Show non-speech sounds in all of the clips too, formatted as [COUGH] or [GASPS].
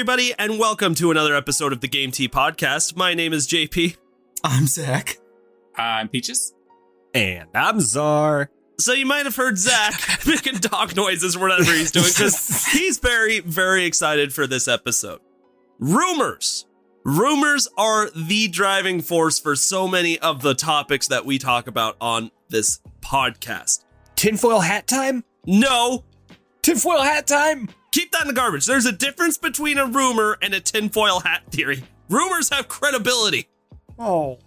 Everybody, and welcome to another episode of the Game Tea Podcast. My name is JP. I'm Zach. I'm Peaches. And I'm Czar. So you might have heard Zach [LAUGHS] making dog noises or whatever he's doing because [LAUGHS] he's very, very excited for this episode. Rumors. Rumors are the driving force for so many of the topics that we talk about on this podcast. Tinfoil hat time? No, Tinfoil hat time? Keep that in the garbage. There's a difference between a rumor and a tinfoil hat theory. Rumors have credibility. Oh.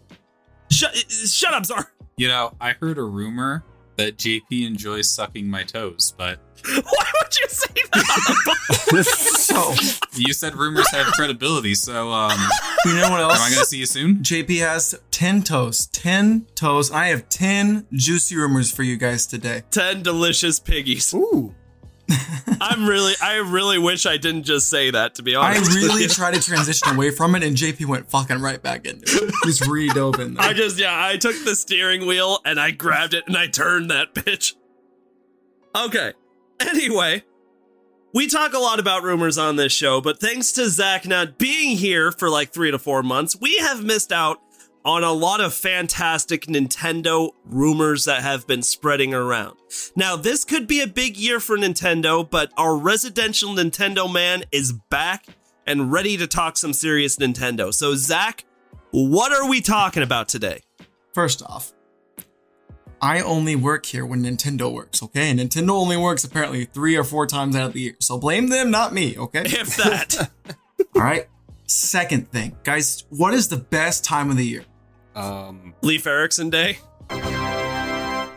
Shut, shut up, Czar. You know, I heard a rumor that JP enjoys sucking my toes, but [LAUGHS] Why would you say that? [LAUGHS] So, you said rumors have credibility, so um, you know what else? am I going to see you soon? JP has 10 toes. 10 toes. I have 10 juicy rumors for you guys today. 10 delicious piggies. Ooh. [LAUGHS] I'm really, I really wish I didn't just say that, to be honest. I really [LAUGHS] tried to transition away from it, and JP went fucking right back into it. He's re-dove in there. I just, yeah, I took the steering wheel and I grabbed it and I turned that bitch. Okay. Anyway, we talk a lot about rumors on this show, but thanks to Zach not being here for like three to four months, we have missed out on a lot of fantastic Nintendo rumors that have been spreading around. Now, this could be a big year for Nintendo, but our residential Nintendo man is back and ready to talk some serious Nintendo. So, Zach, what are we talking about today? First off, I only work here when Nintendo works, okay? And Nintendo only works apparently three or four times out of the year. So blame them, not me, okay? If that. [LAUGHS] All right. Second thing, guys, what is the best time of the year? Um, Leif Erikson Day. [LAUGHS] yeah.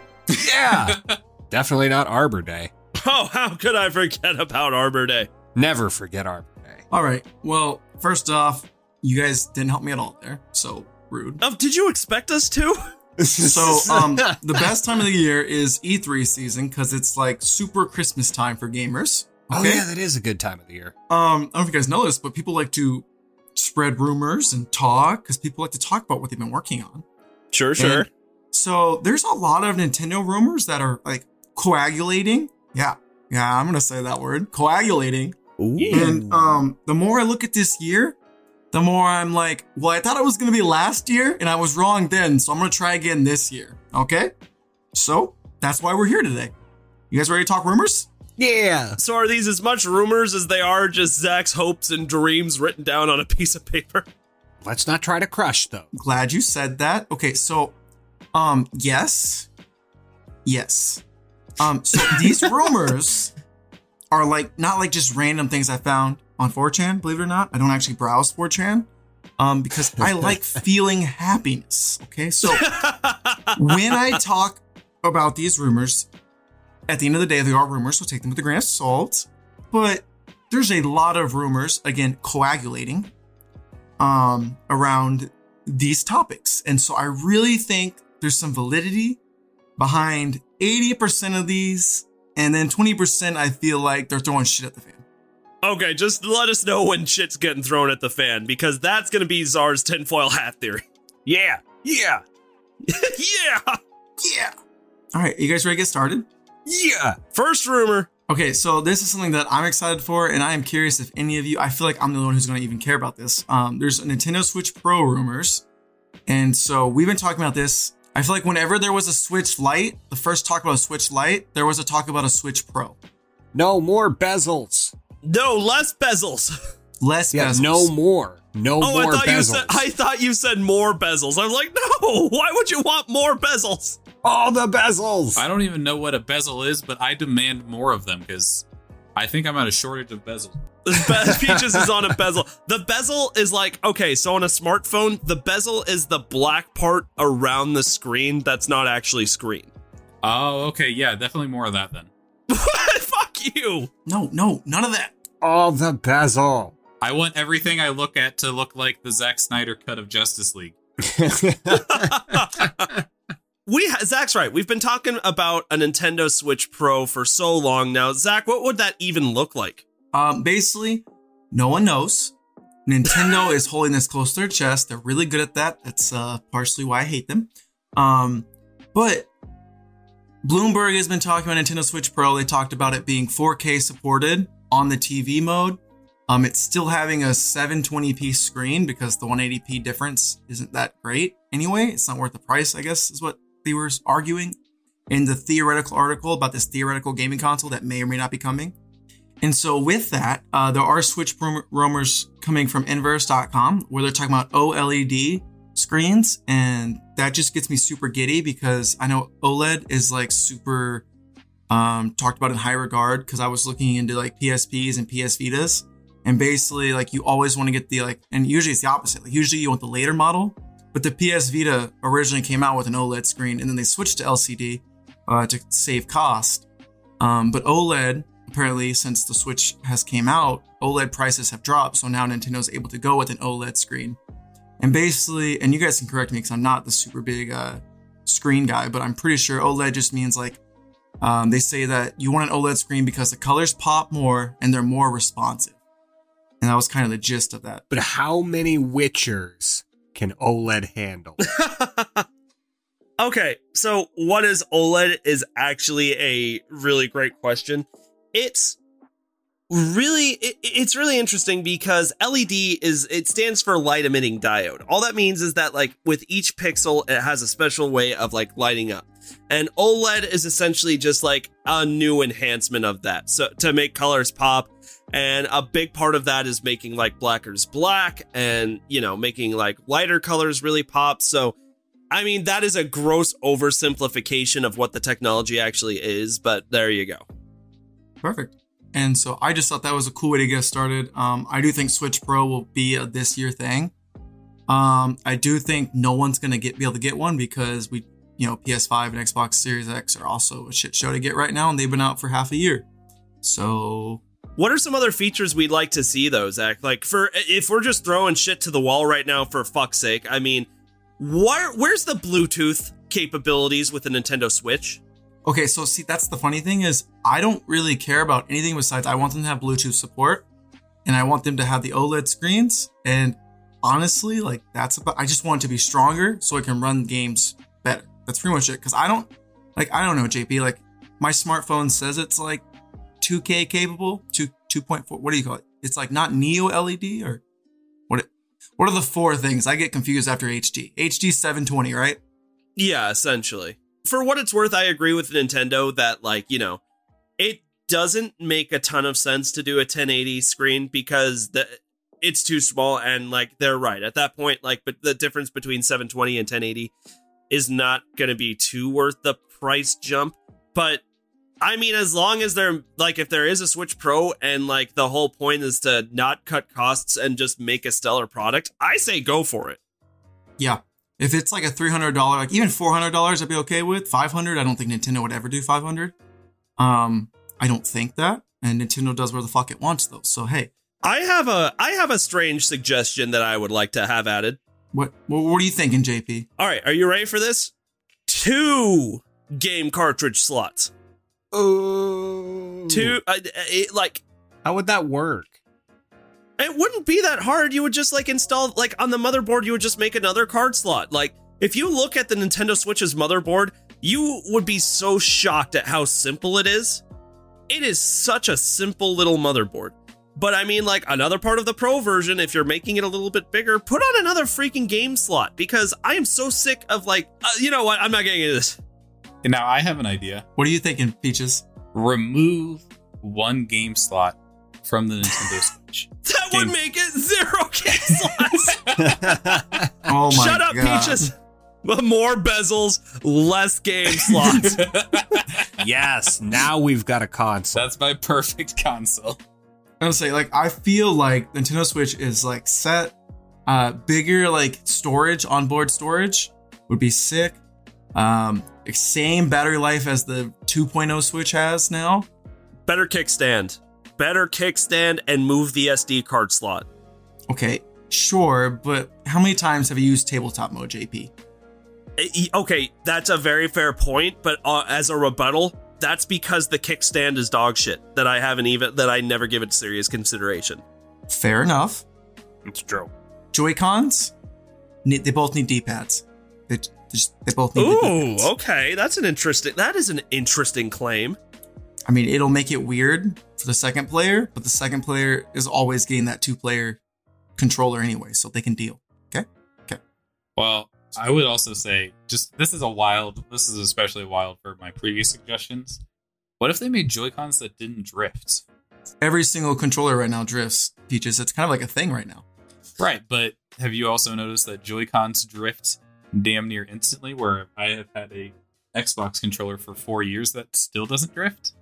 Definitely not Arbor Day. Oh, how could I forget about Arbor Day? Never forget Arbor Day. All right. Well, first off, you guys didn't help me at all there. So rude. Oh, did you expect us to? [LAUGHS] So, um, the best time of the year is E3 season because it's like super Christmas time for gamers. Oh, yeah, that is a good time of the year. Um, I don't know if you guys know this, but people like to spread rumors and talk because people like to talk about what they've been working on. Sure, sure. So there's a lot of Nintendo rumors that are like coagulating. Yeah, yeah, I'm gonna say that word, coagulating. And um, the more I look at this year, the more I'm like, well, I thought it was gonna be last year, and I was wrong then, so I'm gonna try again this year. Okay? So that's why we're here today. You guys ready to talk rumors? Yeah. So are these as much rumors as they are just Zach's hopes and dreams written down on a piece of paper? Let's not try to crush, though. Glad you said that. Okay, so um yes. Yes. Um so [LAUGHS] these rumors are like not like just random things I found on 4chan, believe it or not. I don't actually browse 4chan. Um because I like [LAUGHS] feeling happiness. Okay? So [LAUGHS] when I talk about these rumors, at the end of the day, they are rumors, so take them with a grain of salt. But there's a lot of rumors, again, coagulating um, around these topics. And so I really think there's some validity behind 80% of these. And then 20%, I feel like they're throwing shit at the fan. Okay, just let us know when shit's getting thrown at the fan because that's gonna be Czar's tinfoil hat theory. Yeah. Yeah. [LAUGHS] yeah! Yeah. All right, you guys ready to get started? Yeah. First rumor. Okay, so this is something that I'm excited for, and I am curious if any of you. I feel like I'm the one who's going to even care about this. Um, there's Nintendo Switch Pro rumors, and so we've been talking about this. I feel like whenever there was a Switch Lite, the first talk about a Switch Lite, there was a talk about a Switch Pro. No more bezels. No, less bezels. [LAUGHS] Less Yeah, bezels. no more. No Oh, I more thought you bezels. said I thought you said more bezels. I was like, no, [LAUGHS] why would you want more bezels? All the bezels. I don't even know what a bezel is, but I demand more of them because I think I'm at a shortage of bezels. Be- [LAUGHS] Peaches is on a bezel. The bezel is like okay, so on a smartphone, the bezel is the black part around the screen that's not actually screen. Oh, okay, yeah, definitely more of that then. [LAUGHS] Fuck you. No, no, none of that. All the bezel. I want everything I look at to look like the Zack Snyder cut of Justice League. [LAUGHS] We ha- Zach's right. We've been talking about a Nintendo Switch Pro for so long now. Zach, what would that even look like? Um, basically, no one knows. Nintendo [LAUGHS] is holding this close to their chest. They're really good at that. That's uh, partially why I hate them. Um, but Bloomberg has been talking about Nintendo Switch Pro. They talked about it being 4K supported on the TV mode. Um, it's still having a 720p screen because the 180p difference isn't that great anyway. It's not worth the price, I guess, is what they were arguing in the theoretical article about this theoretical gaming console that may or may not be coming. And so with that, uh, there are Switch rum- rumors coming from Inverse.com where they're talking about OLED screens, and that just gets me super giddy because I know OLED is like super um, talked about in high regard because I was looking into like PSPs and PS Vitas, and basically like you always want to get the like, and usually it's the opposite. Like usually you want the later model, but the PS Vita originally came out with an OLED screen, and then they switched to LCD uh, to save cost. Um, but OLED apparently since the switch has came out oled prices have dropped so now nintendo's able to go with an oled screen. And basically and you guys can correct me because i'm not the super big uh, screen guy but i'm pretty sure oled just means like um, they say that you want an oled screen because the colors pop more and they're more responsive. And that was kind of the gist of that. But how many Witchers can OLED handle? [LAUGHS] Okay, so what is OLED is actually a really great question. It's really it, it's really interesting because LED is it stands for light emitting diode. All that means is that like with each pixel it has a special way of like lighting up. And OLED is essentially just like a new enhancement of that. So to make colors pop and a big part of that is making like blackers black and you know making like lighter colors really pop. So I mean, that is a gross oversimplification of what the technology actually is, but there you go. Perfect. And so I just thought that was a cool way to get started. Um, I do think Switch Pro will be a this year thing. Um, I do think no one's gonna get be able to get one because we, you know, PS5 and Xbox Series X are also a shit show to get right now, and they've been out for half a year. So What are some other features we'd like to see, though, Zach? Like, for if we're just throwing shit to the wall right now, for fuck's sake, I mean, where where's the Bluetooth capabilities with the Nintendo Switch? Okay, so see, that's the funny thing is I don't really care about anything besides I want them to have Bluetooth support, and I want them to have the OLED screens. And honestly, like that's about. I just want it to be stronger so I can run games better. That's pretty much it. Because I don't like I don't know, JP. Like my smartphone says it's like 2K capable, two 2.4. What do you call it? It's like not Neo LED or what? What are the four things? I get confused after HD. HD 720, right? Yeah, essentially. For what it's worth, I agree with Nintendo that, like, you know, it doesn't make a ton of sense to do a 1080 screen because the it's too small and like they're right at that point like but the difference between 720 and 1080 is not going to be too worth the price jump but i mean as long as they're like if there is a switch pro and like the whole point is to not cut costs and just make a stellar product i say go for it Yeah. If it's like a three hundred dollar, like even four hundred dollars, I'd be okay with. Five hundred, I don't think Nintendo would ever do five hundred. Um, I don't think that, and Nintendo does where the fuck it wants though. So hey, i have a i have a strange suggestion that i would like to have added what what, what are you thinking, JP? All right, are you ready for this? Two game cartridge slots. Oh. Two, uh, it, like How would that work? it wouldn't be that hard. You would just like install like on the motherboard. You would just make another card slot. Like if you look at the Nintendo Switch's motherboard, you would be so shocked at how simple it is. It is such a simple little motherboard. But I mean, like another part of the Pro version, if you're making it a little bit bigger, put on another freaking game slot because I am so sick of like, uh, you know what? I'm not getting into this. And now I have an idea. What are you thinking, Peaches? Remove one game slot from the Nintendo [LAUGHS] Switch. That Game- would make it zero game [LAUGHS] slots. [LAUGHS] Oh my Shut up, God. Peaches. More bezels, less game slots. yes, now we've got a console. That's my perfect console. I was say like I feel like Nintendo Switch is like set uh bigger like storage onboard storage would be sick. Um same battery life as the 2.0 Switch has now. Better kickstand. Better kickstand and move the SD card slot. Okay, sure, but how many times have you used tabletop mode, JP? Okay, that's a very fair point, but uh, as a rebuttal, that's because the kickstand is dog shit that I haven't even that I never give it serious consideration. Fair enough. It's true. Joy Cons, they both need D pads. They just they both need. the Ooh, D-pads. okay, that's an interesting. That is an interesting claim. I mean, it'll make it weird for the second player, but the second player is always getting that two player controller anyway, so they can deal. Okay. Well, I would also say just this is a wild. This is especially wild for my previous suggestions. What if they made Joy Cons that didn't drift? Every single controller right now drifts. Peaches, it's kind of like a thing right now. Right, but have you also noticed that Joy Cons drift damn near instantly? Where I have had a Xbox controller for four years that still doesn't drift.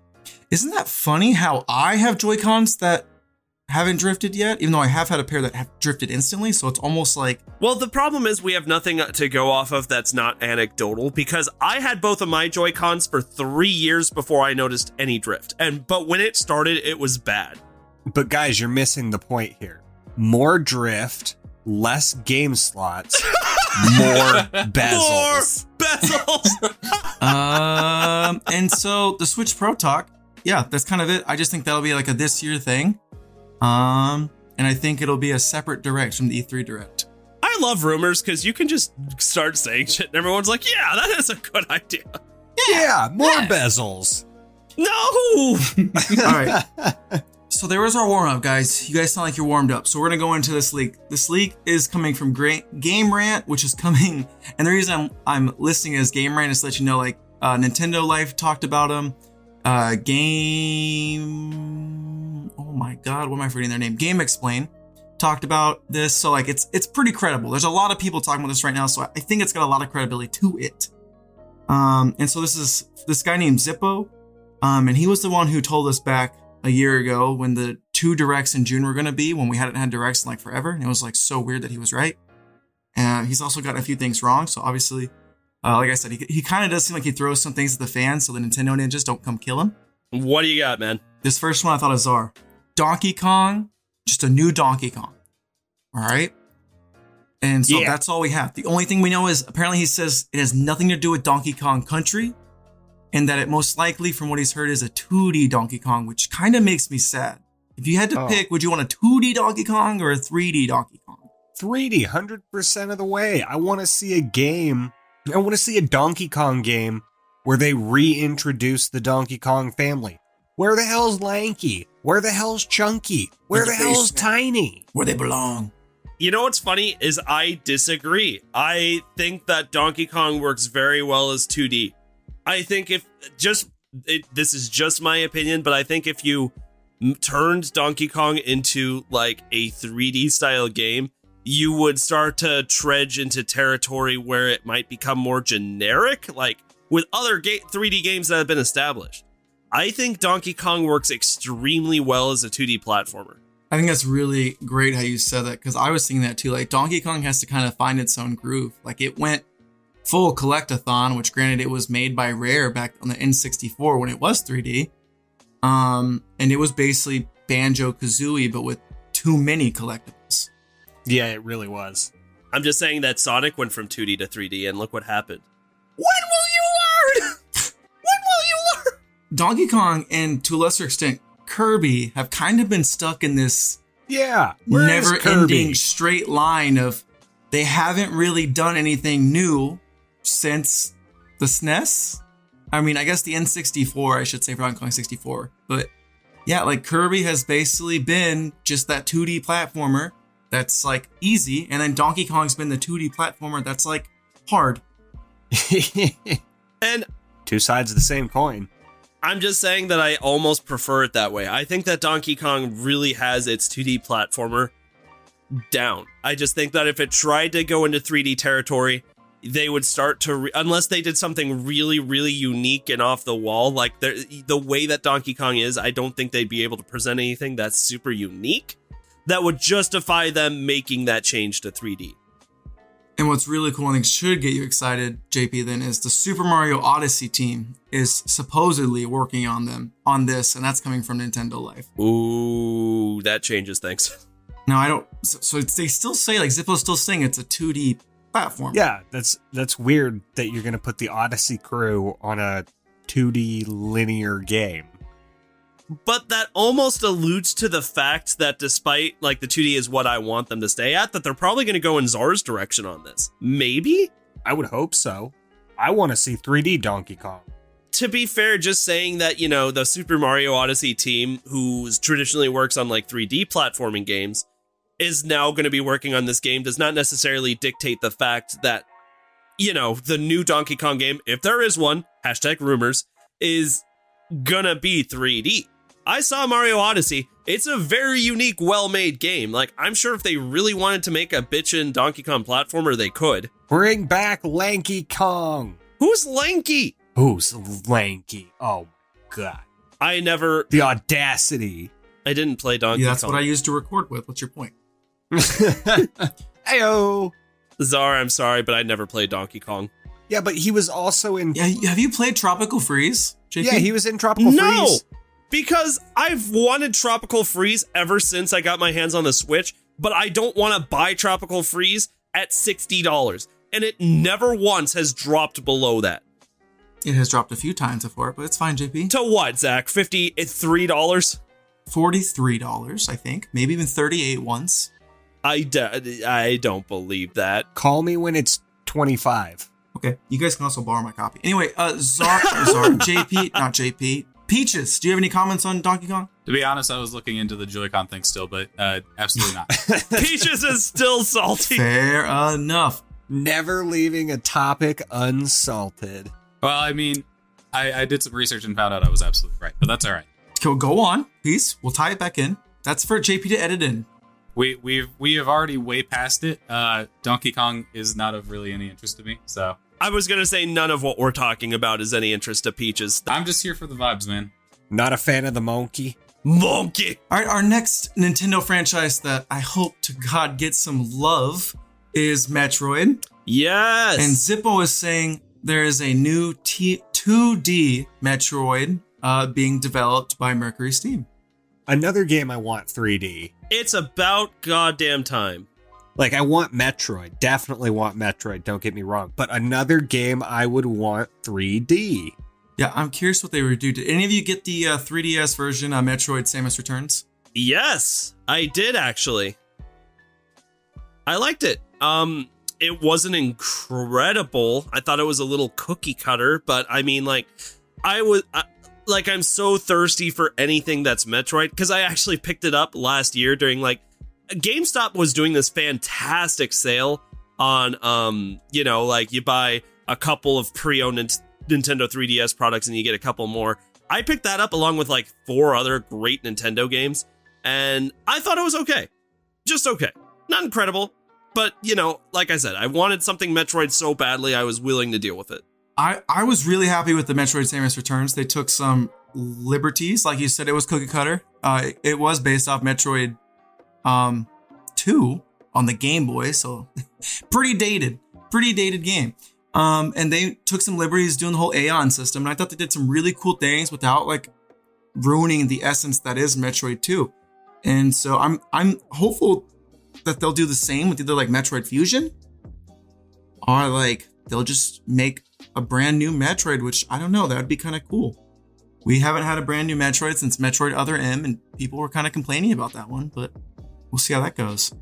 Isn't that funny how I have Joy Cons that haven't drifted yet, even though I have had a pair that have drifted instantly? So it's almost like Well, the problem is we have nothing to go off of that's not anecdotal because I had both of my Joy Cons for three years before I noticed any drift, and but when it started, it was bad. But guys, you're missing the point here. More drift, less game slots, [LAUGHS] [LAUGHS] more bezels. More bezels. [LAUGHS] um, and so the Switch Pro talk, yeah, that's kind of it. I just think that'll be like a this year thing. Um, and I think it'll be a separate direct from the E3 direct. I love rumors because you can just start saying shit, and everyone's like, "Yeah, that is a good idea." Yeah, more bezels. No. [LAUGHS] All right. So there was our warm up, guys. You guys sound like you're warmed up. So we're gonna go into this leak. This leak is coming from Gra- Game Rant, which is coming, [LAUGHS] and the reason I'm I'm listing as Game Rant is to let you know, like uh, Nintendo Life talked about them. Uh, Game. Oh my God, what am I forgetting their name? GameXplain talked about this. So like it's it's pretty credible. There's a lot of people talking about this right now, so I think it's got a lot of credibility to it. Um, and so this is this guy named Zippo, um, and he was the one who told us back a year ago when the two directs in June were going to be when we hadn't had directs in like forever, and it was like so weird that he was right. And he's also got a few things wrong, so obviously, uh, like I said, he, he kind of does seem like he throws some things at the fans, so the Nintendo ninjas don't come kill him. what do you got, man? This first one I thought was czar. Donkey Kong, just a new Donkey Kong. All right. And so Yeah. that's all we have. The only thing we know is apparently he says it has nothing to do with Donkey Kong Country, and that it most likely, from what he's heard, is a 2D Donkey Kong, which kind of makes me sad. If you had to Oh. pick, would you want a 2D Donkey Kong or a 3D Donkey Kong? 3D, 100% of the way. I want to see a game. I want to see a Donkey Kong game where they reintroduce the Donkey Kong family. Where the hell's Lanky? Where the hell's Chunky? Where the the hell's. Tiny? Where they belong. You know what's funny is I disagree. I think that Donkey Kong works very well as 2D. I think if just it, this is just my opinion, but I think if you turned Donkey Kong into like a 3D style game, you would start to trudge into territory where it might become more generic, like with other ga- 3D games that have been established. I think Donkey Kong works extremely well as a 2D platformer. I think that's really great how you said that because I was thinking that too. Like Donkey Kong has to kind of find its own groove. Like it went full collectathon, which granted it was made by Rare back on the N64 when it was 3D. Um, and it was basically Banjo Kazooie, but with too many collectibles. Yeah, it really was. I'm just saying that Sonic went from 2D to 3D, and look what happened. When will you learn? [LAUGHS] when will you learn? Donkey Kong and to a lesser extent Kirby have kind of been stuck in this Yeah. never-ending straight line of they haven't really done anything new since the SNES. I mean, I guess the N64, I should say, for Donkey Kong 64. But yeah, like Kirby has basically been just that 2D platformer that's like easy, and then Donkey Kong's been the 2D platformer that's like hard. [LAUGHS] And Two sides of the same coin. I'm just saying that I almost prefer it that way. I think that Donkey Kong really has its 2D platformer down. I just think that if it tried to go into 3D territory, they would start to re- unless they did something really really unique and off the wall like the the way that Donkey Kong is I don't think they'd be able to present anything that's super unique that would justify them making that change to 3D. And what's really cool and should get you excited, JP, then is the Super Mario Odyssey team is supposedly working on them on this, and that's coming from Nintendo Life. Ooh, that changes things. No, I don't. So, so they still say like Zippo's still saying it's a 2D platform. Yeah, that's that's weird that you're gonna put the Odyssey crew on a 2D linear game. But that almost alludes to the fact that despite like the 2D is what I want them to stay at, that they're probably going to go in Czar's direction on this. Maybe? I would hope so. I want to see 3D Donkey Kong. To be fair, just saying that, you know, the Super Mario Odyssey team, who traditionally works on like 3D platforming games, is now going to be working on this game does not necessarily dictate the fact that, you know, the new Donkey Kong game, if there is one, hashtag rumors, is gonna be 3D. I saw Mario Odyssey. It's a very unique, well made game. Like, I'm sure if they really wanted to make a bitchin' Donkey Kong platformer, they could. Bring back Lanky Kong. Who's Lanky? Who's Lanky? Oh god. I never, The audacity. I didn't play Donkey Yeah, that's Kong. what I used to record with. What's your point? [LAUGHS] Heyo. Czar, I'm sorry, but I never played Donkey Kong. Yeah, but he was also in. Yeah, have you played Tropical Freeze? JP? Yeah, he was in Tropical no, Freeze. because I've wanted Tropical Freeze ever since I got my hands on the Switch, but I don't want to buy Tropical Freeze at $60. And it never once has dropped below that. It has dropped a few times before, but it's fine, JP. To what, Zach? $53? Forty-three dollars, I think, maybe even thirty-eight once. I, d- I don't believe that. Call me when it's 25. Okay, you guys can also borrow my copy. Anyway, uh, Zar, [LAUGHS] Zar, JP, not JP. Peaches, do you have any comments on Donkey Kong? To be honest, I was looking into the Joy-Con thing still, but uh, absolutely not. [LAUGHS] Peaches is still salty. Fair enough. Never leaving a topic unsalted. well, I mean, I, I did some research and found out I was absolutely right, but that's all right. Go, go on, please. We'll tie it back in. That's for JP to edit in. We we've we have already way past it. Uh, Donkey Kong is not of really any interest to me, so I was going to say none of what we're talking about is any interest to Peaches. I'm just here for the vibes, man. Not a fan of the monkey. Monkey. All right, our next Nintendo franchise that I hope to God gets some love is Metroid. Yes. And Zippo is saying there is a new T- 2D Metroid uh, being developed by MercurySteam. Another game I want 3D. It's about goddamn time. Like I want Metroid, definitely want Metroid, don't get me wrong, but another game I would want 3D. Yeah, I'm curious what they would do. Did any of you get the uh, 3DS version of Metroid Samus Returns? Yes, I did actually. I liked it. Um it wasn't incredible. I thought it was a little cookie cutter, but I mean like I was I, like I'm so thirsty for anything that's Metroid cuz I actually picked it up last year during like GameStop was doing this fantastic sale on um you know like you buy a couple of pre-owned Nin- Nintendo 3DS products and you get a couple more. I picked that up along with like four other great Nintendo games and I thought it was okay. Just okay. Not incredible, but you know, like I said, I wanted something Metroid so badly I was willing to deal with it. I, I was really happy with the Metroid Samus Returns. They took some liberties. Like you said, it was cookie cutter. Uh, it, it was based off Metroid um, 2 on the Game Boy, so [LAUGHS] pretty dated. Pretty dated game. Um, and they took some liberties doing the whole Aeon system. And I thought they did some really cool things without like ruining the essence that is Metroid 2. And so I'm I'm hopeful that they'll do the same with either like Metroid Fusion or like they'll just make a brand new Metroid, which I don't know, that would be kind of cool. We haven't had a brand new Metroid since Metroid Other M, and people were kind of complaining about that one, but we'll see how that goes.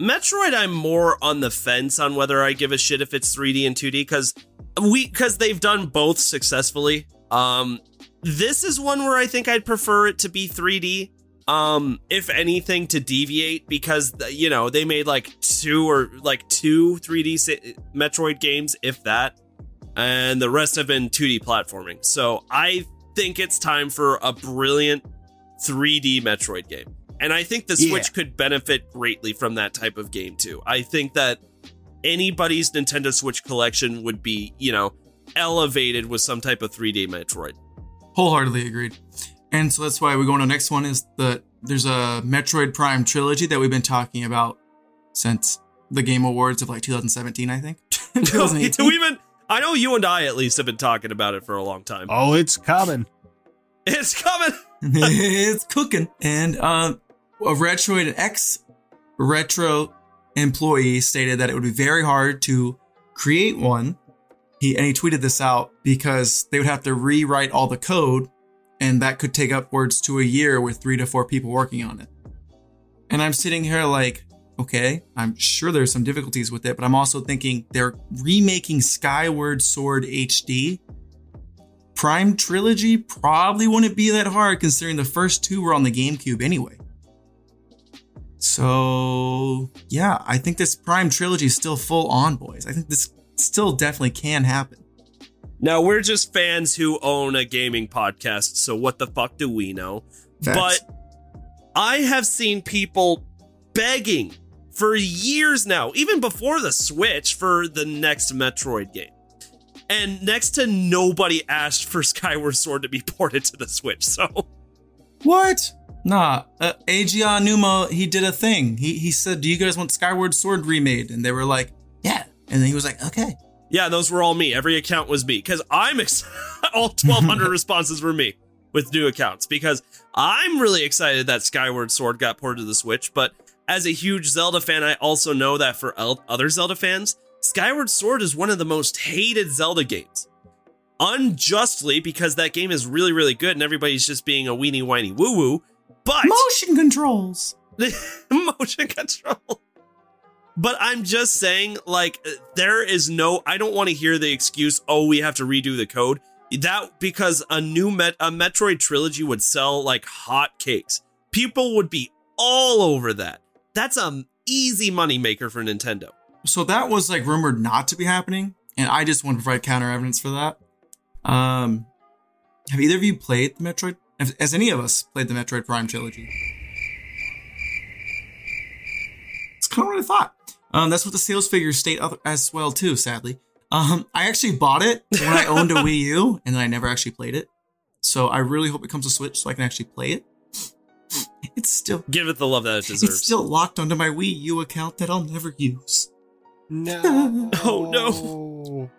Metroid, I'm more on the fence on whether I give a shit if it's 3D and 2D because we because they've done both successfully. Um, this is one where I think I'd prefer it to be 3D. Um, if anything, to deviate because you know they made like two or like two 3D si- Metroid games, if that, and the rest have been 2D platforming. So I think it's time for a brilliant 3D Metroid game. And I think the Yeah. Switch could benefit greatly from that type of game too. I think that anybody's Nintendo Switch collection would be, you know, elevated with some type of 3D Metroid. Wholeheartedly agreed. And so that's why we go on to the next one is the there's a Metroid Prime trilogy that we've been talking about since the Game Awards of like 2017, I think. [LAUGHS] [LAUGHS] 2018. We've been, I know you and I at least have been talking about it for a long time. Oh, it's coming. [LAUGHS] It's coming. it's cooking. And um, a Retroid ex retro employee stated that it would be very hard to create one. He and he tweeted this out because they would have to rewrite all the code, and that could take upwards to a year with three to four people working on it. And I'm sitting here like, okay, I'm sure there's some difficulties with it, but I'm also thinking they're remaking Skyward Sword HD. Prime Trilogy probably wouldn't be that hard considering the first two were on the GameCube anyway. So, yeah, I think this Prime Trilogy is still full on, boys. I think this still definitely can happen. Now, we're just fans who own a gaming podcast, so what the fuck do we know? But I have seen people begging for years now, even before the Switch, for the next Metroid game. And next to nobody asked for [LAUGHS] Skyward Sword to be ported to the Switch, so. What? Nah, uh, Eiji Aonuma, he did a thing. He he said, "Do you guys want Skyward Sword remade?" And they were like, "Yeah." And then he was like, "Okay." Yeah, those were all me. Every account was me because I'm ex- [LAUGHS] all 1,200 [LAUGHS] responses were me with new accounts because I'm really excited that Skyward Sword got ported to the Switch. But as a huge Zelda fan, I also know that for el- other Zelda fans, Skyward Sword is one of the most hated Zelda games. Unjustly, because that game is really, really good and everybody's just being a weenie whiny woo woo. But Motion controls. [LAUGHS] motion control. But I'm just saying, like, there is no. I don't want to hear the excuse. Oh, we have to redo the code. That because a new Met a Metroid trilogy would sell like hotcakes. People would be all over that. That's a easy moneymaker for Nintendo. So that was like rumored not to be happening, and I just want to provide counter evidence for that. Um, have either of you played the Metroid? Has any of us played the Metroid Prime trilogy? It's kind of what I thought. Um, that's what the sales figures state as well too. Sadly, um, I actually bought it when I owned a [LAUGHS] Wii U, and then I never actually played it. So I really hope it comes to Switch so I can actually play it. It's still Give it the love that it deserves. it's still locked onto my Wii U account that I'll never use. No. [LAUGHS] Oh, no.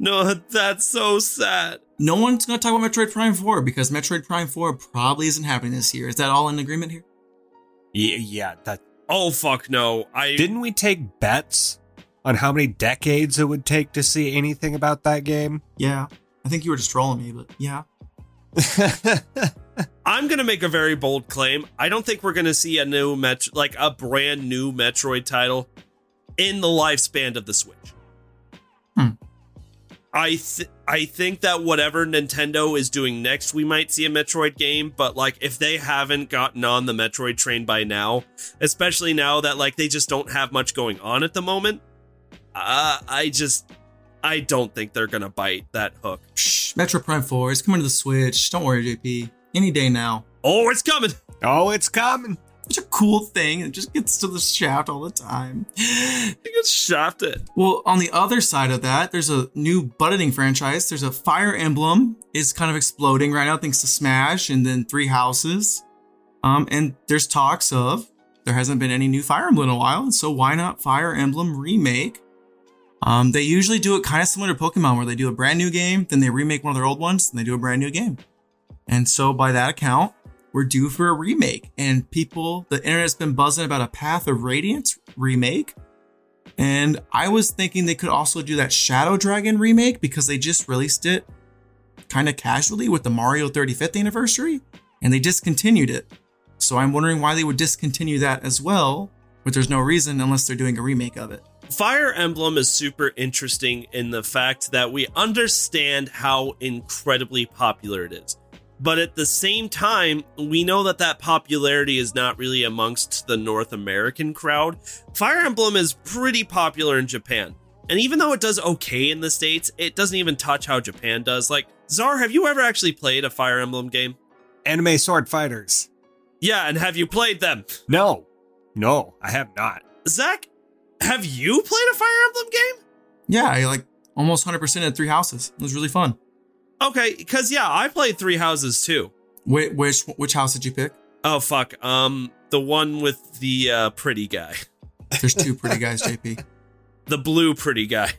no, that's so sad. No one's going to talk about Metroid Prime 4 because Metroid Prime 4 probably isn't happening this year. Is that all in agreement here? Yeah, yeah. That Oh fuck no! I didn't we take bets on how many decades it would take to see anything about that game? Yeah. I think you were just trolling me, but yeah. [LAUGHS] I'm gonna make a very bold claim. I don't think we're gonna see a new Met like a brand new Metroid title in the lifespan of the Switch. I th- I think that whatever Nintendo is doing next, we might see a Metroid game. But like, if they haven't gotten on the Metroid train by now, especially now that like they just don't have much going on at the moment, uh, I just I don't think they're gonna bite that hook. Psh, Metroid Prime 4 is coming to the Switch. Don't worry, JP. Any day now. Oh, it's coming! oh, it's coming. Such a cool thing. It just gets to the shaft all the time. It gets shafted. Well, on the other side of that, there's a new budding franchise. There's a Fire Emblem is kind of exploding right now thanks to Smash and then Three Houses. Um, and there's talks of there hasn't been any new Fire Emblem in a while, and so why not Fire Emblem remake? Um, they usually do it kind of similar to Pokemon, where they do a brand new game, then they remake one of their old ones, and they do a brand new game. And so by that account, we're due for a remake. And people, the internet's been buzzing about a Path of Radiance remake. And I was thinking they could also do that Shadow Dragon remake because they just released it kind of casually with the Mario 35th anniversary and they discontinued it. So I'm wondering why they would discontinue that as well, but there's no reason unless they're doing a remake of it. Fire Emblem is super interesting in the fact that we understand how incredibly popular it is. But at the same time, we know that that popularity is not really amongst the North American crowd. Fire Emblem is pretty popular in Japan. And even though it does okay in the States, it doesn't even touch how Japan does. Like, Czar, have you ever actually played a Fire Emblem game? Anime sword fighters. Yeah, and have you played them? No, no, I have not. Zach, Have you played a Fire Emblem game? Yeah, I like almost 100% at three houses. It was really fun. Okay, because yeah, I played Three Houses too. Which which, which house did you pick? Oh fuck, um, the one with the uh, pretty guy, There's two pretty [LAUGHS] guys, JP. the blue pretty guy.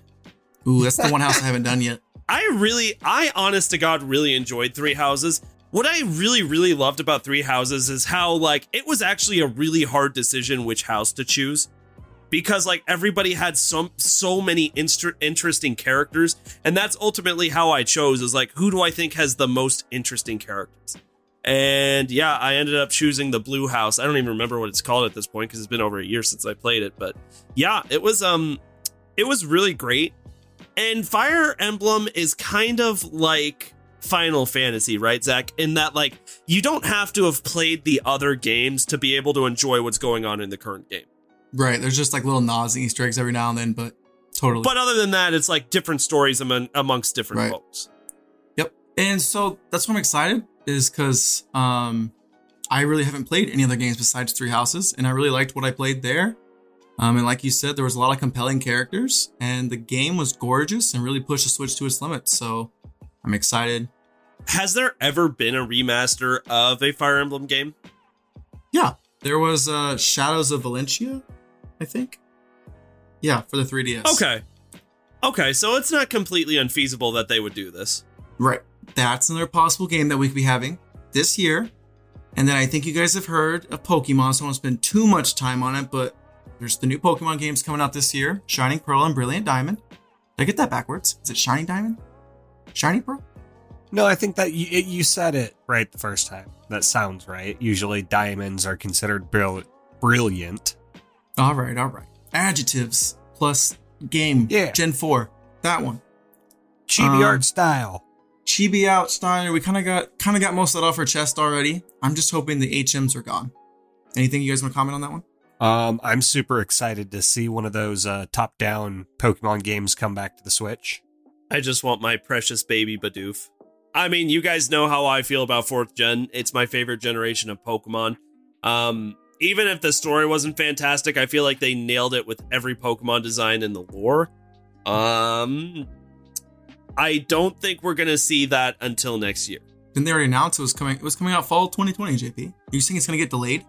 Ooh, that's the one house I haven't done yet. [LAUGHS] I really, I honest to God, really enjoyed Three Houses. What I really, really loved about Three Houses is how, like, it was actually a really hard decision which house to choose. Because, like, everybody had some so many inst- interesting characters. And that's ultimately how I chose is, like, who do I think has the most interesting characters? And yeah, I ended up choosing the blue house. I don't even remember what it's called at this point because it's been over a year since I played it. But yeah, it was, um, it was really great. And Fire Emblem is kind of like Final Fantasy, right, Zach? In that, like, you don't have to have played the other games to be able to enjoy what's going on in the current game. Right, there's just like little nods and Easter eggs every now and then, but totally. But other than that, it's like different stories among, amongst different Right. folks. Yep. And so that's why I'm excited is because um, I really haven't played any other games besides Three Houses, and I really liked what I played there. Um, and like you said, there was a lot of compelling characters, and the game was gorgeous and really pushed the Switch to its limits. So I'm excited. Has there ever been a remaster of a Fire Emblem game? Yeah, there was uh, Shadows of Valentia, I think. Yeah, for the 3DS. Okay. Okay, so it's not completely unfeasible that they would do this. Right. That's another possible game that we could be having this year. And then I think you guys have heard of Pokemon, so I won't spend too much time on it, but there's the new Pokemon games coming out this year Shining Pearl and Brilliant Diamond. Did I get that backwards? Is it Shining Diamond? Shiny Pearl? No, I think that you, it, you said it right the first time. That sounds right. Usually diamonds are considered brill- brilliant. All right, all right. Adjectives plus game. Yeah. Gen 4. That one. Chibi Um, art style. Chibi out Steiner. We kind of got kind of got most of that off our chest already. I'm just hoping the HMs are gone. Anything you guys want to comment on that one? Um, I'm super excited to see one of those uh, top-down Pokemon games come back to the Switch. I just want my precious baby Bidoof. I mean, you guys know how I feel about fourth gen. It's my favorite generation of Pokemon. Um, even if the story wasn't fantastic, I feel like they nailed it with every Pokemon design in the lore. Um, I don't think we're gonna see that until next year. Didn't they already announce it was coming? It was coming out fall 2020. JP, Are you saying it's gonna get delayed?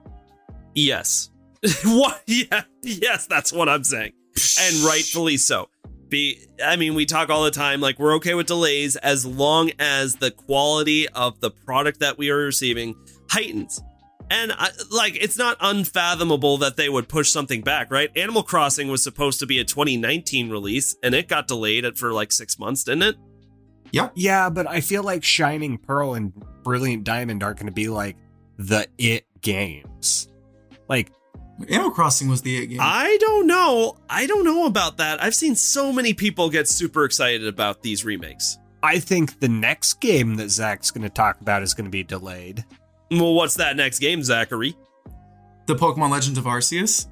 Yes. [LAUGHS] what? Yeah. Yes, that's what I'm saying. and rightfully so. Be I mean, we talk all the time like we're okay with delays as long as the quality of the product that we are receiving heightens. And I, like it's not unfathomable that they would push something back, right? Animal Crossing was supposed to be a 2019 release and it got delayed for like 6 months, didn't it? Yep. Yeah, but I feel like Shining Pearl and Brilliant Diamond aren't going to be like the it games. Like, Animal Crossing was the it game. I don't know. I don't know about that. I've seen so many people get super excited about these remakes. I think the next game that Zach's going to talk about is going to be delayed. Well, what's that next game, Zachary? the Pokemon Legend of Arceus.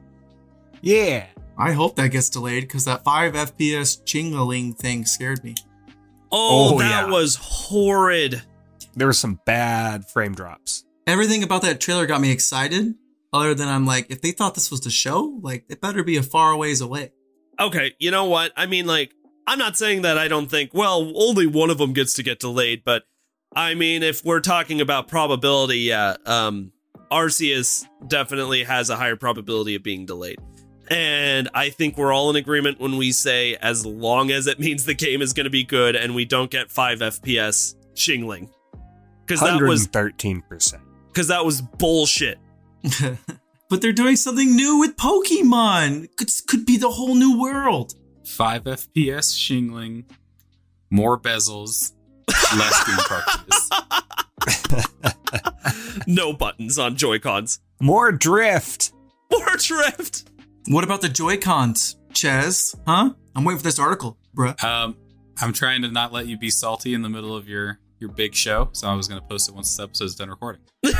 Yeah. I hope that gets delayed because that 5 FPS chingling thing scared me. Oh, Oh, that yeah. was horrid. There were some bad frame drops. Everything about that trailer got me excited. Other than I'm like, if they thought this was the show, like it better be a far ways away. Okay, you know what? I mean, like, I'm not saying that I don't think, well, only one of them gets to get delayed, but I mean, if we're talking about probability, yeah, um, Arceus definitely has a higher probability of being delayed. And I think we're all in agreement when we say, as long as it means the game is going to be good and we don't get 5 FPS shingling. Because that was 13%. because that was bullshit. [LAUGHS] but they're doing something new with Pokemon. Could could be the whole new world. 5 FPS shingling, more bezels, less theme park [LAUGHS] no buttons on Joy Cons. More drift. More drift. What about the Joy Cons, Ches? Huh? I'm waiting for this article, bruh. Um, I'm trying to not let you be salty in the middle of your your big show, so I was going to post it once this episode's done recording. [LAUGHS]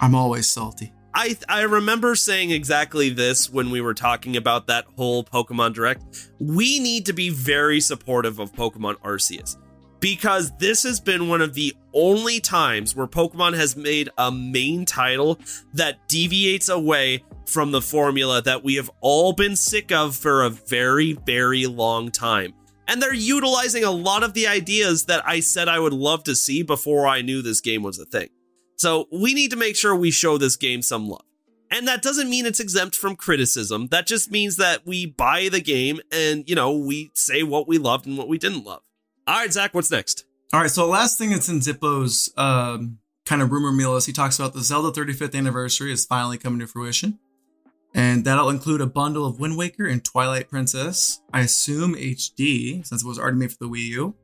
I'm always salty. I I remember saying exactly this when we were talking about that whole Pokemon Direct. We need to be very supportive of Pokemon Arceus because this has been one of the only times where Pokemon has made a main title that deviates away from the formula that we have all been sick of for a very, very long time. And they're utilizing a lot of the ideas that I said I would love to see before I knew this game was a thing. So we need to make sure we show this game some love. And that doesn't mean it's exempt from criticism. That just means that we buy the game and, you know, we say what we loved and what we didn't love. All right, Zach, what's next? All right, so the last thing that's in Zippo's um, kind of rumor mill is he talks about the Zelda 35th anniversary is finally coming to fruition. And that'll include a bundle of Wind Waker and Twilight Princess. I assume HD, since it was already made for the Wii U.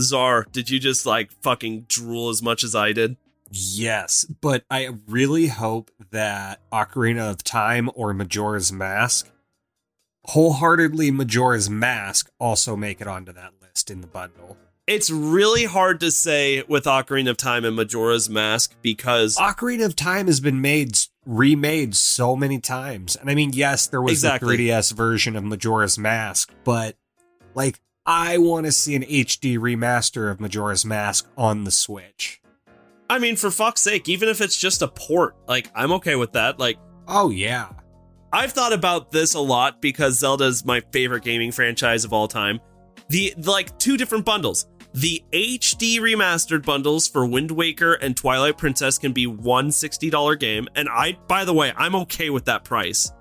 Czar, did you just like fucking drool as much as I did? Yes, but I really hope that Ocarina of Time or Majora's Mask, wholeheartedly Majora's Mask, also make it onto that list in the bundle. It's really hard to say with Ocarina of Time and Majora's Mask because Ocarina of Time has been made remade so many times. And I mean, yes, there was Exactly. the 3DS version of Majora's Mask, but like I want to see an HD remaster of Majora's Mask on the Switch. I mean, for fuck's sake, even if it's just a port, like I'm okay with that. Like Oh yeah. I've thought about this a lot because Zelda is my favorite gaming franchise of all time. The like two different bundles. The HD remastered bundles for Wind Waker and Twilight Princess can be one $60 game. And I, by the way, I'm okay with that price.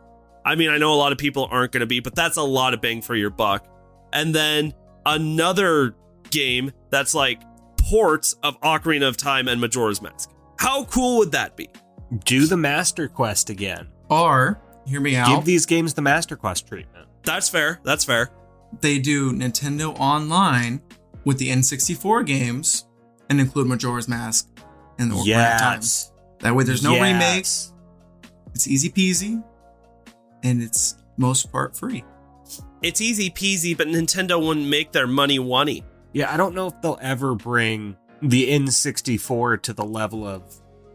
I mean, I know a lot of people aren't going to be, but that's a lot of bang for your buck. And then another game that's like ports of Ocarina of Time and Majora's Mask. How cool would that be? Do the Master Quest again. Or, hear me out, Give these games the Master Quest treatment. That's fair. That's fair. They do Nintendo Online with the N64 games and include Majora's Mask and the Ocarina of Time. Yes. That way there's no Yes. remakes. It's easy peasy. And it's most part free. It's easy peasy, but Nintendo wouldn't make their money wonny. Yeah, I don't know if they'll ever bring the N64 to the level of,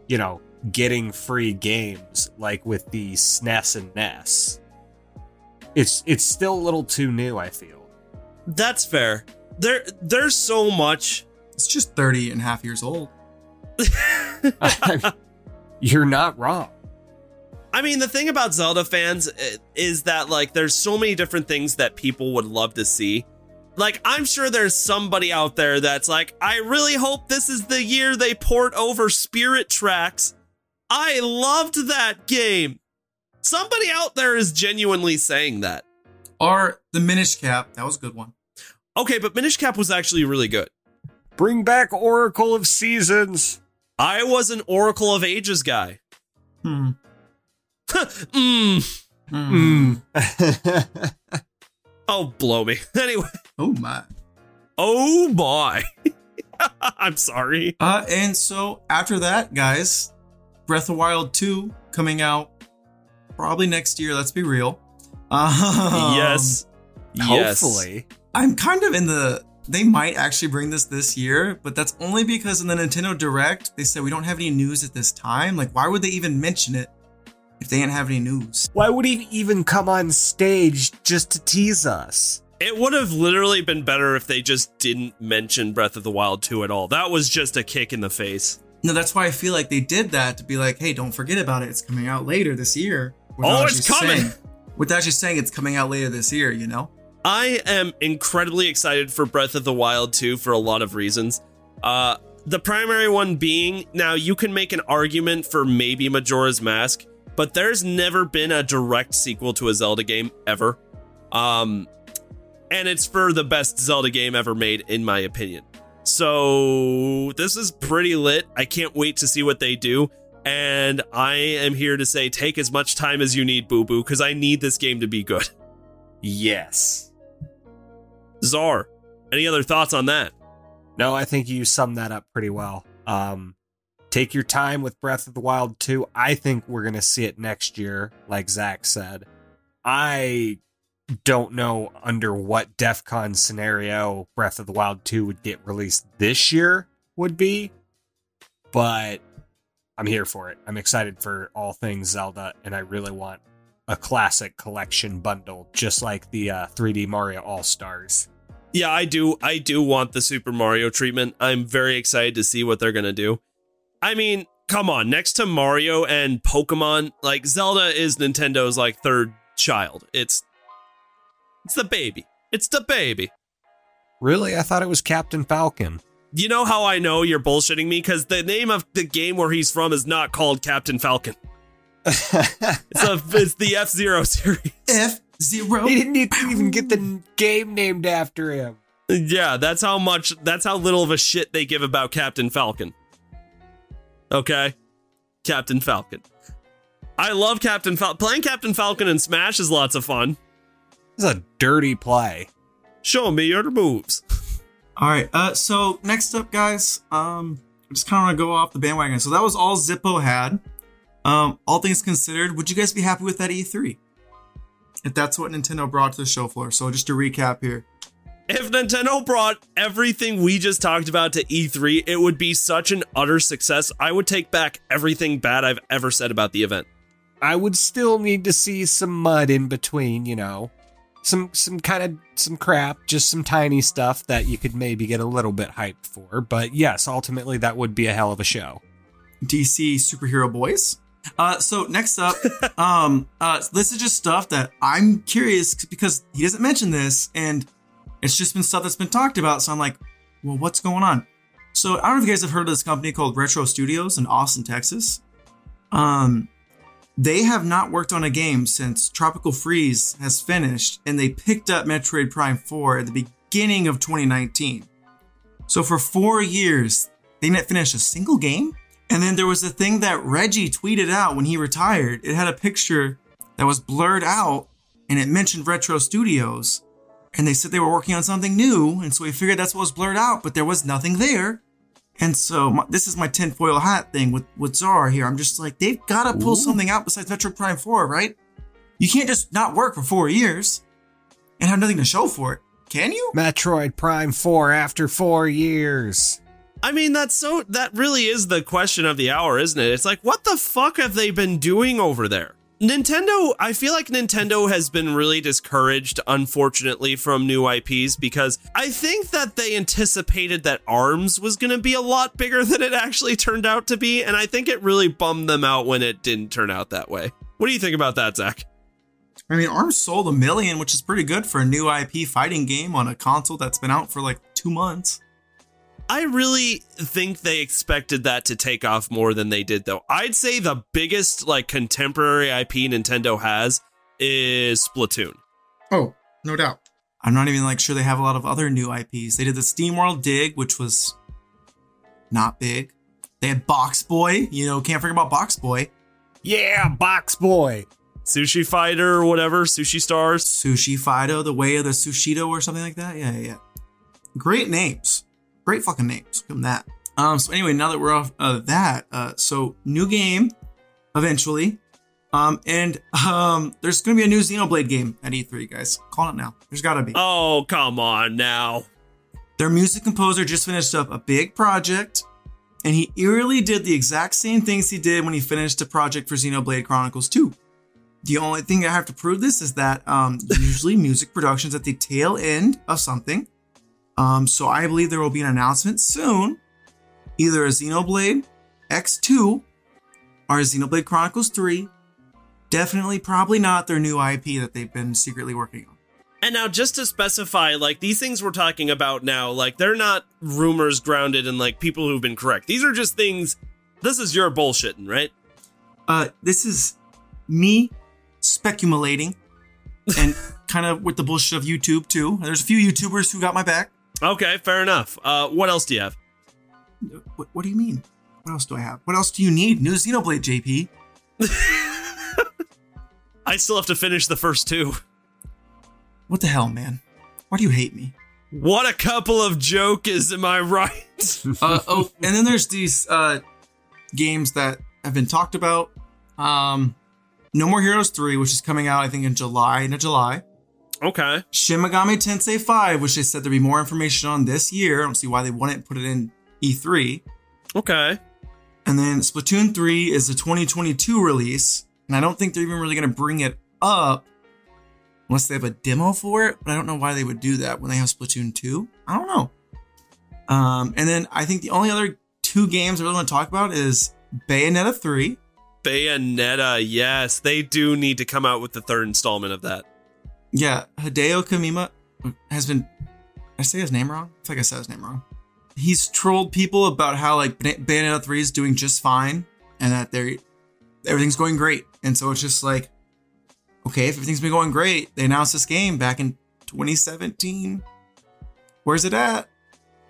you know, getting free games like with the SNES and NES. It's it's still a little too new, I feel. That's fair. There, there's so much. It's just 30 and a half years old. [LAUGHS] You're not wrong. I mean, the thing about Zelda fans eh, is that like there's so many different things that people would love to see. Like I'm sure there's somebody out there that's like, I really hope this is the year they port over Spirit Tracks. I loved that game. Somebody out there is genuinely saying that. Or the Minish Cap. That was a good one. Okay, but Minish Cap was actually really good. Bring back Oracle of Seasons. I was an Oracle of Ages guy. Hmm. [LAUGHS] mm. Hmm. Mm. [LAUGHS] Oh, blow me. [LAUGHS] Anyway. Oh my. Oh boy. I'm sorry. Uh, and so after that, guys, Breath of Wild 2 coming out probably next year. Let's be real. Um, yes. Yes. Hopefully. I'm kind of in the. They might actually bring this this year, but that's only because in the Nintendo Direct they said we don't have any news at this time. Like, why would they even mention it if they didn't have any news? Why would he even come on stage just to tease us? It would have literally been better if they just didn't mention Breath of the Wild 2 at all. That was just a kick in the face. No, that's why I feel like they did that to be like, hey, don't forget about it. It's coming out later this year. Oh, it's coming. saying- without actually saying it's coming out later this year, you know? I am incredibly excited for Breath of the Wild 2 for a lot of reasons. Uh, the primary one being now you can make an argument for maybe Majora's Mask, but there's never been a direct sequel to a Zelda game ever. Um, and it's for the best Zelda game ever made, in my opinion. So this is pretty lit. I can't wait to see what they do. And I am here to say take as much time as you need, Boo Boo, because I need this game to be good. Yes. Czar, any other thoughts on that? No, I think you summed that up pretty well. Um, take your time with Breath of the Wild 2. I think we're going to see it next year, like Zach said. I don't know under what DEF CON scenario Breath of the Wild 2 would get released this year would be, but I'm here for it. I'm excited for all things Zelda, and I really want a classic collection bundle, just like the uh, 3D Mario All Stars. Yeah, I do. I do want the Super Mario treatment. I'm very excited to see what they're going to do. I mean, come on, next to Mario and Pokemon, like Zelda is Nintendo's like third child. It's it's the baby. It's the baby. Really? I thought it was Captain Falcon. You know how I know you're bullshitting me? Because the name of the game where he's from is not called Captain Falcon. [LAUGHS] It's, a, it's the F Zero series. F zero. He didn't even get the game named after him. Yeah, that's how much, that's how little of a shit they give about Captain Falcon. Okay? Captain Falcon. I love Captain Falcon. Playing Captain Falcon in Smash is lots of fun. It's a dirty play. Show me your moves. All right. Uh, so next up, guys, um, I just kind of want to go off the bandwagon. So that was all Zippo had. Um, all things considered, would you guys be happy with that E3? If that's what Nintendo brought to the show floor. So just to recap here. If Nintendo brought everything we just talked about to E3, it would be such an utter success. I would take back everything bad I've ever said about the event. I would still need to see some mud in between, you know. Some some kind of some crap, just some tiny stuff that you could maybe get a little bit hyped for. But yes, ultimately that would be a hell of a show. DC superhero boys. Uh, so next up, [LAUGHS] um, uh, this is just stuff that I'm curious because he doesn't mention this, and it's just been stuff that's been talked about. So I'm like, well, what's going on? So I don't know if you guys have heard of this company called Retro Studios in Austin, Texas. Um, they have not worked on a game since Tropical Freeze has finished, and they picked up Metroid Prime 4 at the beginning of 2019. So for four years, they didn't finish a single game. And then there was a thing that Reggie tweeted out when he retired. It had a picture that was blurred out and it mentioned Retro Studios. And they said they were working on something new. And so we figured that's what was blurred out, but there was nothing there. And so my, this is my tinfoil hat thing with, with Zara here. I'm just like, they've got to pull Ooh. something out besides Metroid Prime 4, right? You can't just not work for four years and have nothing to show for it. Can you? Metroid Prime 4 after 4 years. I mean, that's so, that really is the question of the hour, isn't it? It's like, what the fuck have they been doing over there? Nintendo, I feel like Nintendo has been really discouraged, unfortunately, from new IPs because I think that they anticipated that ARMS was going to be a lot bigger than it actually turned out to be. And I think it really bummed them out when it didn't turn out that way. What do you think about that, Zach? I mean, ARMS sold a million, which is pretty good for a new IP fighting game on a console that's been out for like two months. I really think they expected that to take off more than they did, though. I'd say the biggest, like, contemporary IP Nintendo has is Splatoon. Oh, no doubt. I'm not even like sure they have a lot of other new IPs. They did the SteamWorld Dig, which was not big. They had Box Boy, you know, can't forget about Box Boy. Yeah, Box Boy. Sushi Fighter or whatever, Sushi Stars. Sushi Fido, The Way of the Sushito or something like that. Yeah, yeah, yeah. Great names. Great fucking names. Give them that. Um, so anyway, now that we're off of that, uh, so new game eventually. Um, and um, there's gonna be a new Xenoblade game at E3, guys. Call it now. There's gotta be. Oh, come on now. Their music composer just finished up a big project, and he eerily did the exact same things he did when he finished a project for Xenoblade Chronicles 2. The only thing I have to prove this is that um, usually music productions at the tail end of something. Um, so I believe there will be an announcement soon, either a Xenoblade X2 or a Xenoblade Chronicles 3. Definitely, probably not their new IP that they've been secretly working on. And now, just to specify, like, these things we're talking about now, like, they're not rumors grounded in, like, people who've been correct. These are just things. This is your bullshitting, right? Uh, this is me speculating and [LAUGHS] kind of with the bullshit of YouTube too. There's a few YouTubers who got my back. Okay, fair enough. Uh, what else do you have? What, what do you mean? What else do I have? What else do you need? New Xenoblade, JP. [LAUGHS] I still have to finish the first two. What the hell, man? Why do you hate me? What a couple of jokers, am I right? [LAUGHS] uh, oh, and then there's these uh, games that have been talked about. Um, no More Heroes 3, which is coming out, I think, in July, into July. Okay. Shin Megami Tensei 5, which they said there'd be more information on this year. I don't see why they wouldn't put it in E3. Okay. And then Splatoon 3 is a 2022 release. And I don't think they're even really going to bring it up unless they have a demo for it. But I don't know why they would do that when they have Splatoon 2. I don't know. Um, and then I think the only other two games I really want to talk about is Bayonetta 3. Bayonetta, yes, they do need to come out with the third installment of that. Yeah, Hideo Kamima has been. I say his name wrong? It's like I said his name wrong. He's trolled people about how like Bayonetta 3 is doing just fine and that they're everything's going great. And so it's just like, okay, if everything's been going great, they announced this game back in 2017. Where's it at?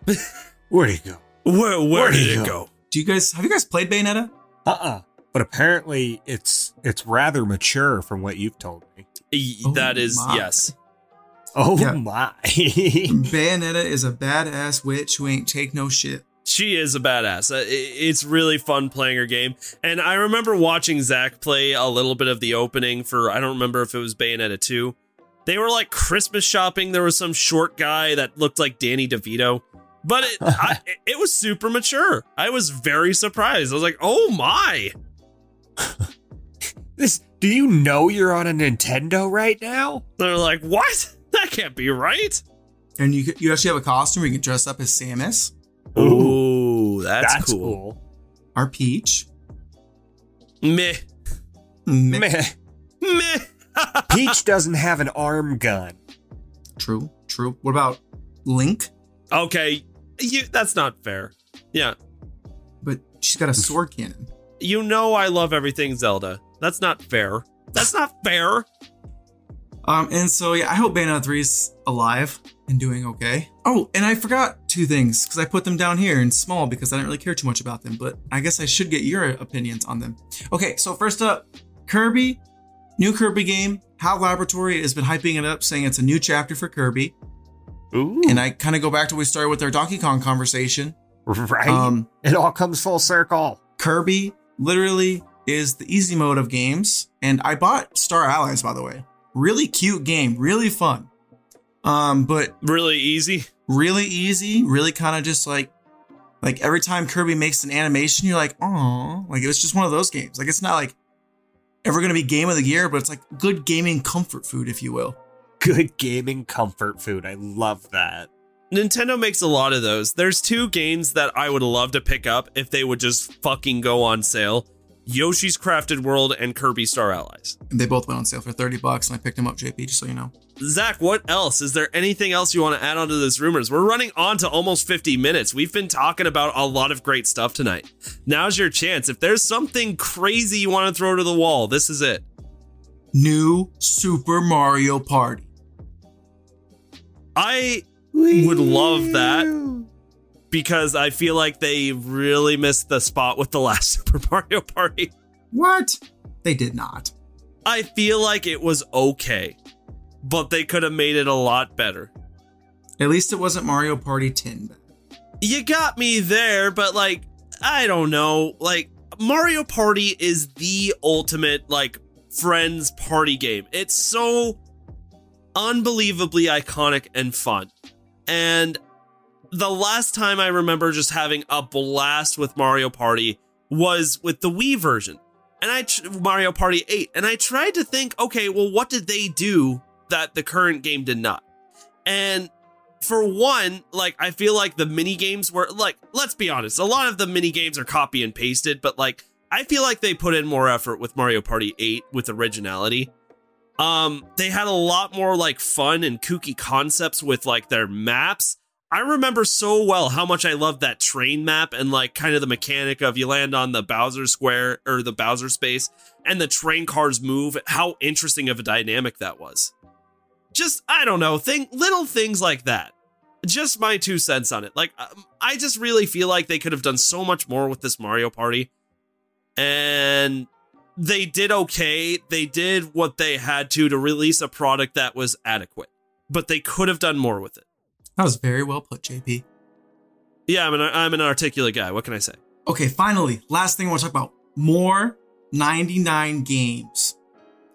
[LAUGHS] Where'd it go? Where, where Where'd did it go? go? Do you guys have you guys played Bayonetta? Uh-uh. But apparently it's it's rather mature from what you've told me. Y- Oh that is, my. yes. Oh Yeah. my. [LAUGHS] Bayonetta is a badass witch who ain't take no shit. She is a badass. Uh, It's really fun playing her game. And I remember watching Zach play a little bit of the opening for, I don't remember if it was Bayonetta 2. They were like Christmas shopping. There was some short guy that looked like Danny DeVito. But it, [LAUGHS] I, it was super mature. I was very surprised. I was like, oh my. [LAUGHS] this do you know you're on a Nintendo right now? They're like, what? That can't be right. And you you actually have a costume where you can dress up as Samus Ooh, that's, That's cool. cool. or Peach. Meh. Meh. Meh. Meh. [LAUGHS] Peach doesn't have an arm gun. True, true. What about Link? okay, you, that's not fair. Yeah. But she's got a sword cannon. You know I love everything Zelda. That's not fair. That's not fair. Um, and so yeah, I hope Bayonetta 3 is alive and doing okay. Oh, and I forgot two things because I put them down here in small because I didn't really care too much about them, but I guess I should get your opinions on them. Okay, so first up, Kirby, new Kirby game. HAL Laboratory has been hyping it up, saying it's a new chapter for Kirby. Ooh. And I kind of go back to where we started with our Donkey Kong conversation. [LAUGHS] right? Um, it all comes full circle. Kirby literally is the easy mode of games. And I bought Star Allies, by the way. Really cute game, really fun. Um, but Really easy. really easy, really kind of just like like every time Kirby makes an animation, you're like, oh, like it was just one of those games. Like it's not like ever gonna be game of the year, but it's like good gaming comfort food, if you will. Good gaming comfort food. I love that. Nintendo makes a lot of those. There's two games that I would love to pick up if they would just fucking go on sale. Yoshi's Crafted World and Kirby Star Allies. And they both went on sale for 30 bucks, and I picked them up, JP, just so you know. Zach, what else? Is there anything else you want to add on to this rumors? We're running on to almost 50 minutes. We've been talking about a lot of great stuff tonight. Now's your chance. If there's something crazy you want to throw to the wall, this is it. New Super Mario Party. I would love that because I feel like they really missed the spot with the last [LAUGHS] Super Mario Party. What? They did not. I feel like it was okay, but they could have made it a lot better. At least it wasn't Mario Party 10. You got me there, but like, I don't know. Like, Mario Party is the ultimate, like, friends party game. It's so unbelievably iconic and fun. And the last time I remember just having a blast with Mario Party was with the Wii version. And I tr- Mario Party 8 and I tried to think, okay, well what did they do that the current game did not? And for one, like I feel like the mini games were like let's be honest, a lot of the mini games are copy and pasted, but like I feel like they put in more effort with Mario Party 8 with originality. Um they had a lot more like fun and kooky concepts with like their maps. I remember so well how much I loved that train map and like kind of the mechanic of you land on the Bowser Square or the Bowser space and the train cars move, how interesting of a dynamic that was. Just I don't know, thing little things like that. Just my two cents on it. Like um, I just really feel like they could have done so much more with this Mario Party. And they did okay. They did what they had to to release a product that was adequate. But they could have done more with it. That was very well put, JP. Yeah, I'm an I'm an articulate guy. What can I say? Okay, finally, last thing I want to talk about more 99 games.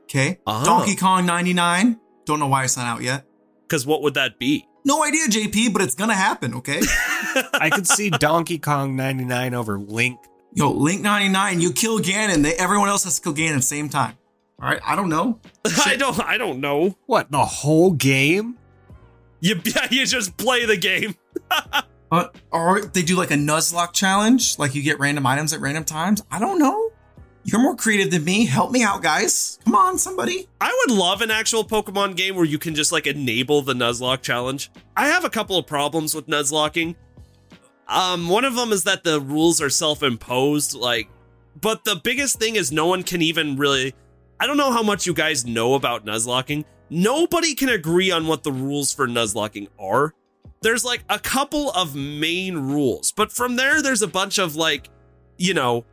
Okay, Ah. Donkey Kong 99. Don't know why it's not out yet. Because what would that be? No idea, JP, but it's gonna happen. Okay. [LAUGHS] I could see Donkey Kong 99 over Link. Yo, Link 99, you kill Ganon. They everyone else has to kill Ganon at the same time. All right, I don't know. [LAUGHS] I don't I don't know. What, the whole game? You [LAUGHS] yeah, you just play the game. [LAUGHS] Uh, or they do like a Nuzlocke challenge, like you get random items at random times. I don't know. You're more creative than me. Help me out, guys. Come on, somebody. I would love an actual Pokemon game where you can just like enable the Nuzlocke challenge. I have a couple of problems with Nuzlocking. Um, one of them is that the rules are self-imposed, like, but the biggest thing is no one can even really. I don't know how much you guys know about Nuzlocking. Nobody can agree on what the rules for Nuzlocking are. There's like a couple of main rules, but from there, there's a bunch of like, you know,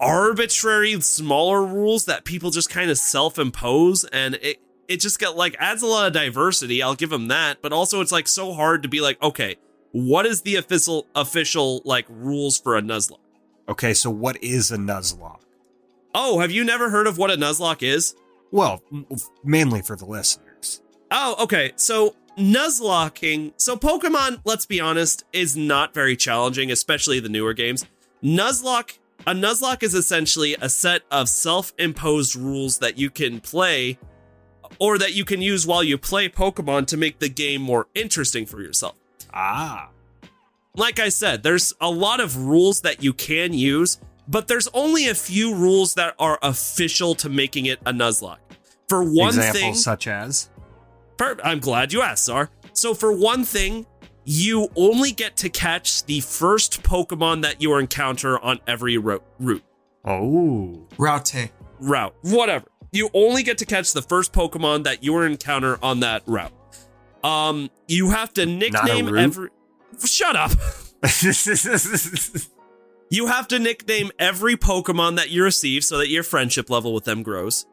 arbitrary smaller rules that people just kind of self-impose and it it just got like adds a lot of diversity i'll give them that but also it's like so hard to be like okay what is the official official like rules for a nuzlocke Okay, so what is a Nuzlocke? oh have you never heard of what a nuzlocke is Well, mainly for the listeners. Oh, okay. So Nuzlocking. So Pokemon, let's be honest, is not very challenging, especially the newer games. Nuzlocke. A Nuzlocke is essentially a set of self-imposed rules that you can play or that you can use while you play Pokemon to make the game more interesting for yourself. Ah. Like I said, there's a lot of rules that you can use, but there's only a few rules that are official to making it a Nuzlocke. For one Examples thing, such as Per- I'm glad you asked, Sar. So, for one thing, you only get to catch the first Pokemon that you encounter on every ro- route. Oh. Route. Route. Whatever. You only get to catch the first Pokemon that you encounter on that route. Um, you have to nickname every. Shut up. [LAUGHS] [LAUGHS] You have to nickname every Pokemon that you receive so that your friendship level with them grows.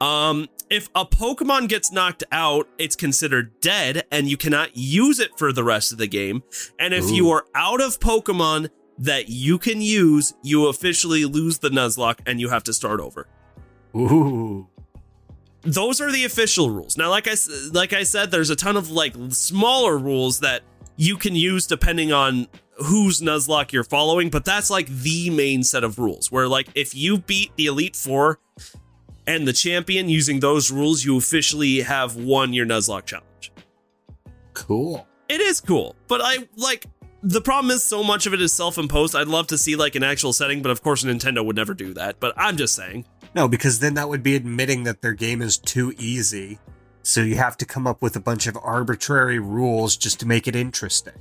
Um, if a Pokemon gets knocked out, it's considered dead and you cannot use it for the rest of the game. And if you are out of Pokemon that you can use, you officially lose the Nuzlocke and you have to start over. Ooh. Those are the official rules. Now, like I like I said, there's a ton of like smaller rules that you can use depending on whose Nuzlocke you're following, but that's like the main set of rules. Where like if you beat the Elite Four and the champion using those rules, you officially have won your Nuzlocke challenge. Cool. It is cool, but I like the problem is so much of it is self-imposed. I'd love to see like an actual setting, but of course Nintendo would never do that. But I'm just saying. No, because then that would be admitting that their game is too easy. So you have to come up with a bunch of arbitrary rules just to make it interesting.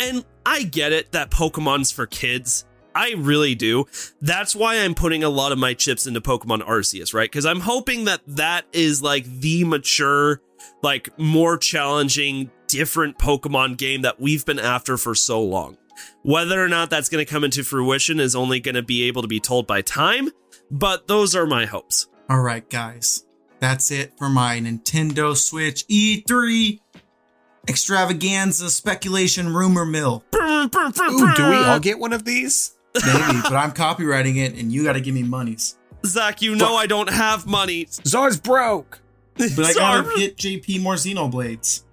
And I get it that Pokemon's for kids. I really do. That's why I'm putting a lot of my chips into Pokemon Arceus, right? Because I'm hoping that that is like the mature, like more challenging, different Pokemon game that we've been after for so long. Whether or not that's going to come into fruition is only going to be able to be told by time, but those are my hopes. All right, guys. That's it for my Nintendo Switch E3 extravaganza speculation rumor mill. Ooh, do we all get one of these? Maybe, but I'm copywriting it and you got to give me monies. Zach, you know I don't have money. Zar's broke. [LAUGHS] But I got to get JP more Xenoblades.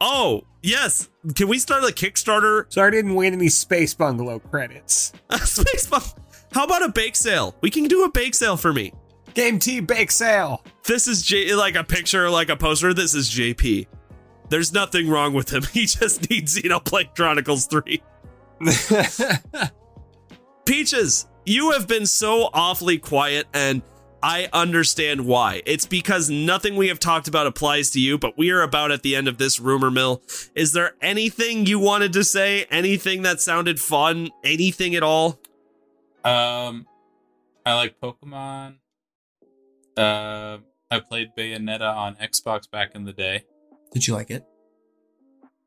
Oh, yes. Can we start a Kickstarter Zar didn't win any Space Bungalow credits. [LAUGHS] Space Bump. How about a bake sale? We can do a bake sale for me. Game Tea bake sale. This is J like a picture, like a poster. This is JP. There's nothing wrong with him. [LAUGHS] He just needs Xenoblade Chronicles 3. [LAUGHS] Peaches, you have been so awfully quiet, and I understand why. It's because nothing we have talked about applies to you, but we are about at the end of this rumor mill. Is there anything you wanted to say? Anything that sounded fun? Anything at all? Um, I like Pokemon. Uh, I played Bayonetta on Xbox back in the day. Did you like it?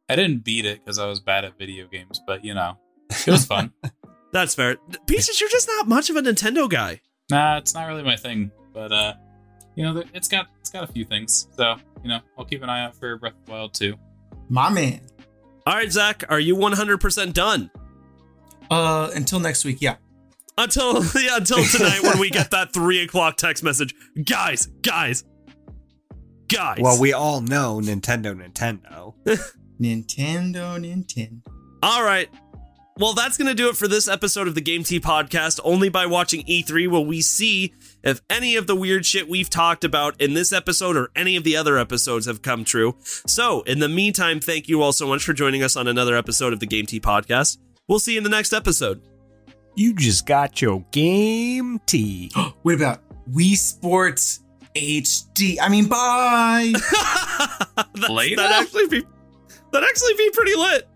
I didn't beat it because I was bad at video games, but you know, it was fun. [LAUGHS] That's fair. Peaches, you're just not much of a Nintendo guy. nah, it's not really my thing, but uh, you know, it's got it's got a few things. So you know, I'll keep an eye out for Breath of the Wild 2. My man. All right, Zach, are you 100% done? Uh, until next week, yeah. Until [LAUGHS] yeah, until tonight when we get that three o'clock text message, guys, guys, guys. well, we all know Nintendo, Nintendo. [LAUGHS] Nintendo, Nintendo. all right. Well, that's gonna do it for this episode of the Game Tea podcast. Only by watching E3 will we see if any of the weird shit we've talked about in this episode or any of the other episodes have come true. So, in the meantime, thank you all so much for joining us on another episode of the Game Tea Podcast. We'll see you in the next episode. You just got your Game Tea. [GASPS] What about Wii Sports HD? I mean, bye. [LAUGHS] That- Later? That'd actually be that'd actually be pretty lit.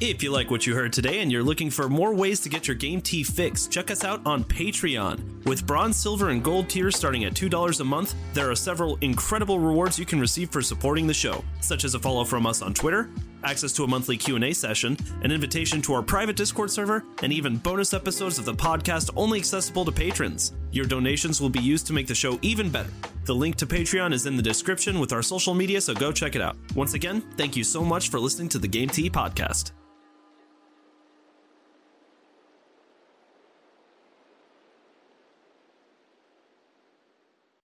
If you like what you heard today and you're looking for more ways to get your game tea fixed, check us out on Patreon. With bronze, silver, and gold tiers starting at $2 a month, there are several incredible rewards you can receive for supporting the show, such as a follow from us on Twitter, access to a monthly Q&A session, an invitation to our private Discord server, and even bonus episodes of the podcast only accessible to patrons. Your donations will be used to make the show even better. The link to Patreon is in the description with our social media, so go check it out. Once again, thank you so much for listening to the Game Tea podcast.